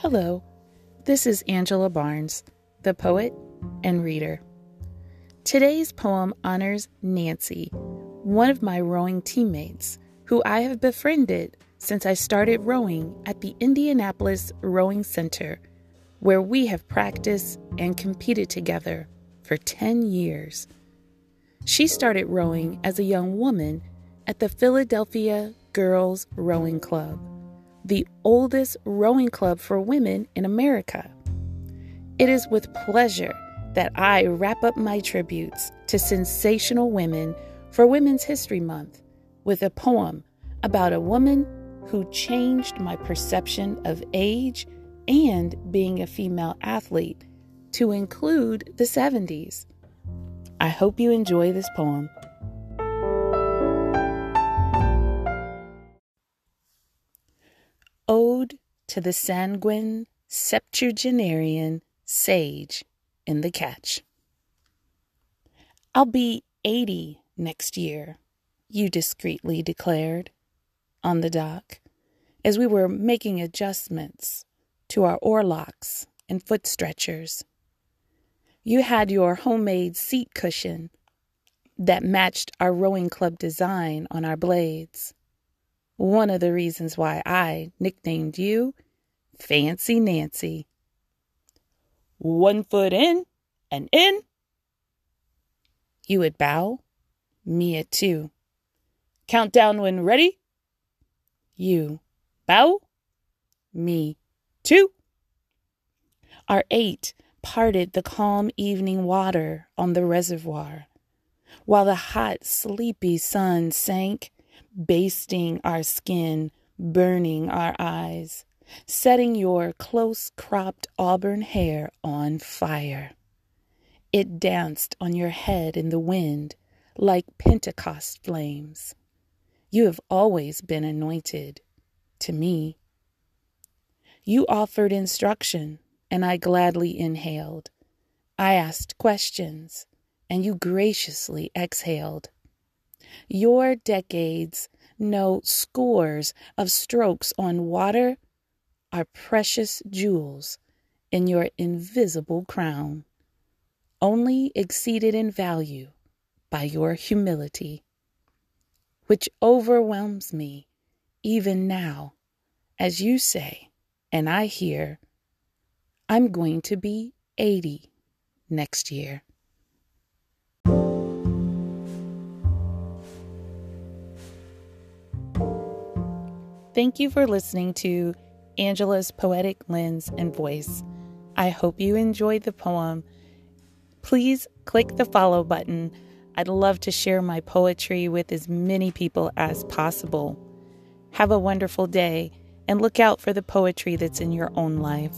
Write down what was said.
Hello, this is Angela Barnes, the poet and reader. Today's poem honors Nancy, one of my rowing teammates, who I have befriended since I started rowing at the Indianapolis Rowing Center, where we have practiced and competed together for 10 years. She started rowing as a young woman at the Philadelphia Girls Rowing Club, the oldest rowing club for women in America. It is with pleasure that I wrap up my tributes to sensational women for Women's History Month with a poem about a woman who changed my perception of age and being a female athlete to include the 70s. I hope you enjoy this poem. Ode to the Sanguine Septuagenarian Sage in the Catch. I'll be 80 next year, you discreetly declared on the dock as we were making adjustments to our oarlocks and foot stretchers. You had your homemade seat cushion that matched our rowing club design on our blades. One of the reasons why I nicknamed you Fancy Nancy. One foot in and in. You would bow, me at two. Countdown when ready. You bow, me two. Our eight parted the calm evening water on the reservoir, while the hot, sleepy sun sank basting our skin, burning our eyes, setting your close cropped auburn hair on fire. It danced on your head in the wind like Pentecost flames. You have always been anointed to me. You offered instruction, and I gladly inhaled. I asked questions, and you graciously exhaled. Your decades no, scores of strokes on water are precious jewels in your invisible crown, only exceeded in value by your humility, which overwhelms me even now, as you say, and I hear, I'm going to be 80 next year. Thank you for listening to Angela's Poetic Lens and Voice. I hope you enjoyed the poem. Please click the follow button. I'd love to share my poetry with as many people as possible. Have a wonderful day and look out for the poetry that's in your own life.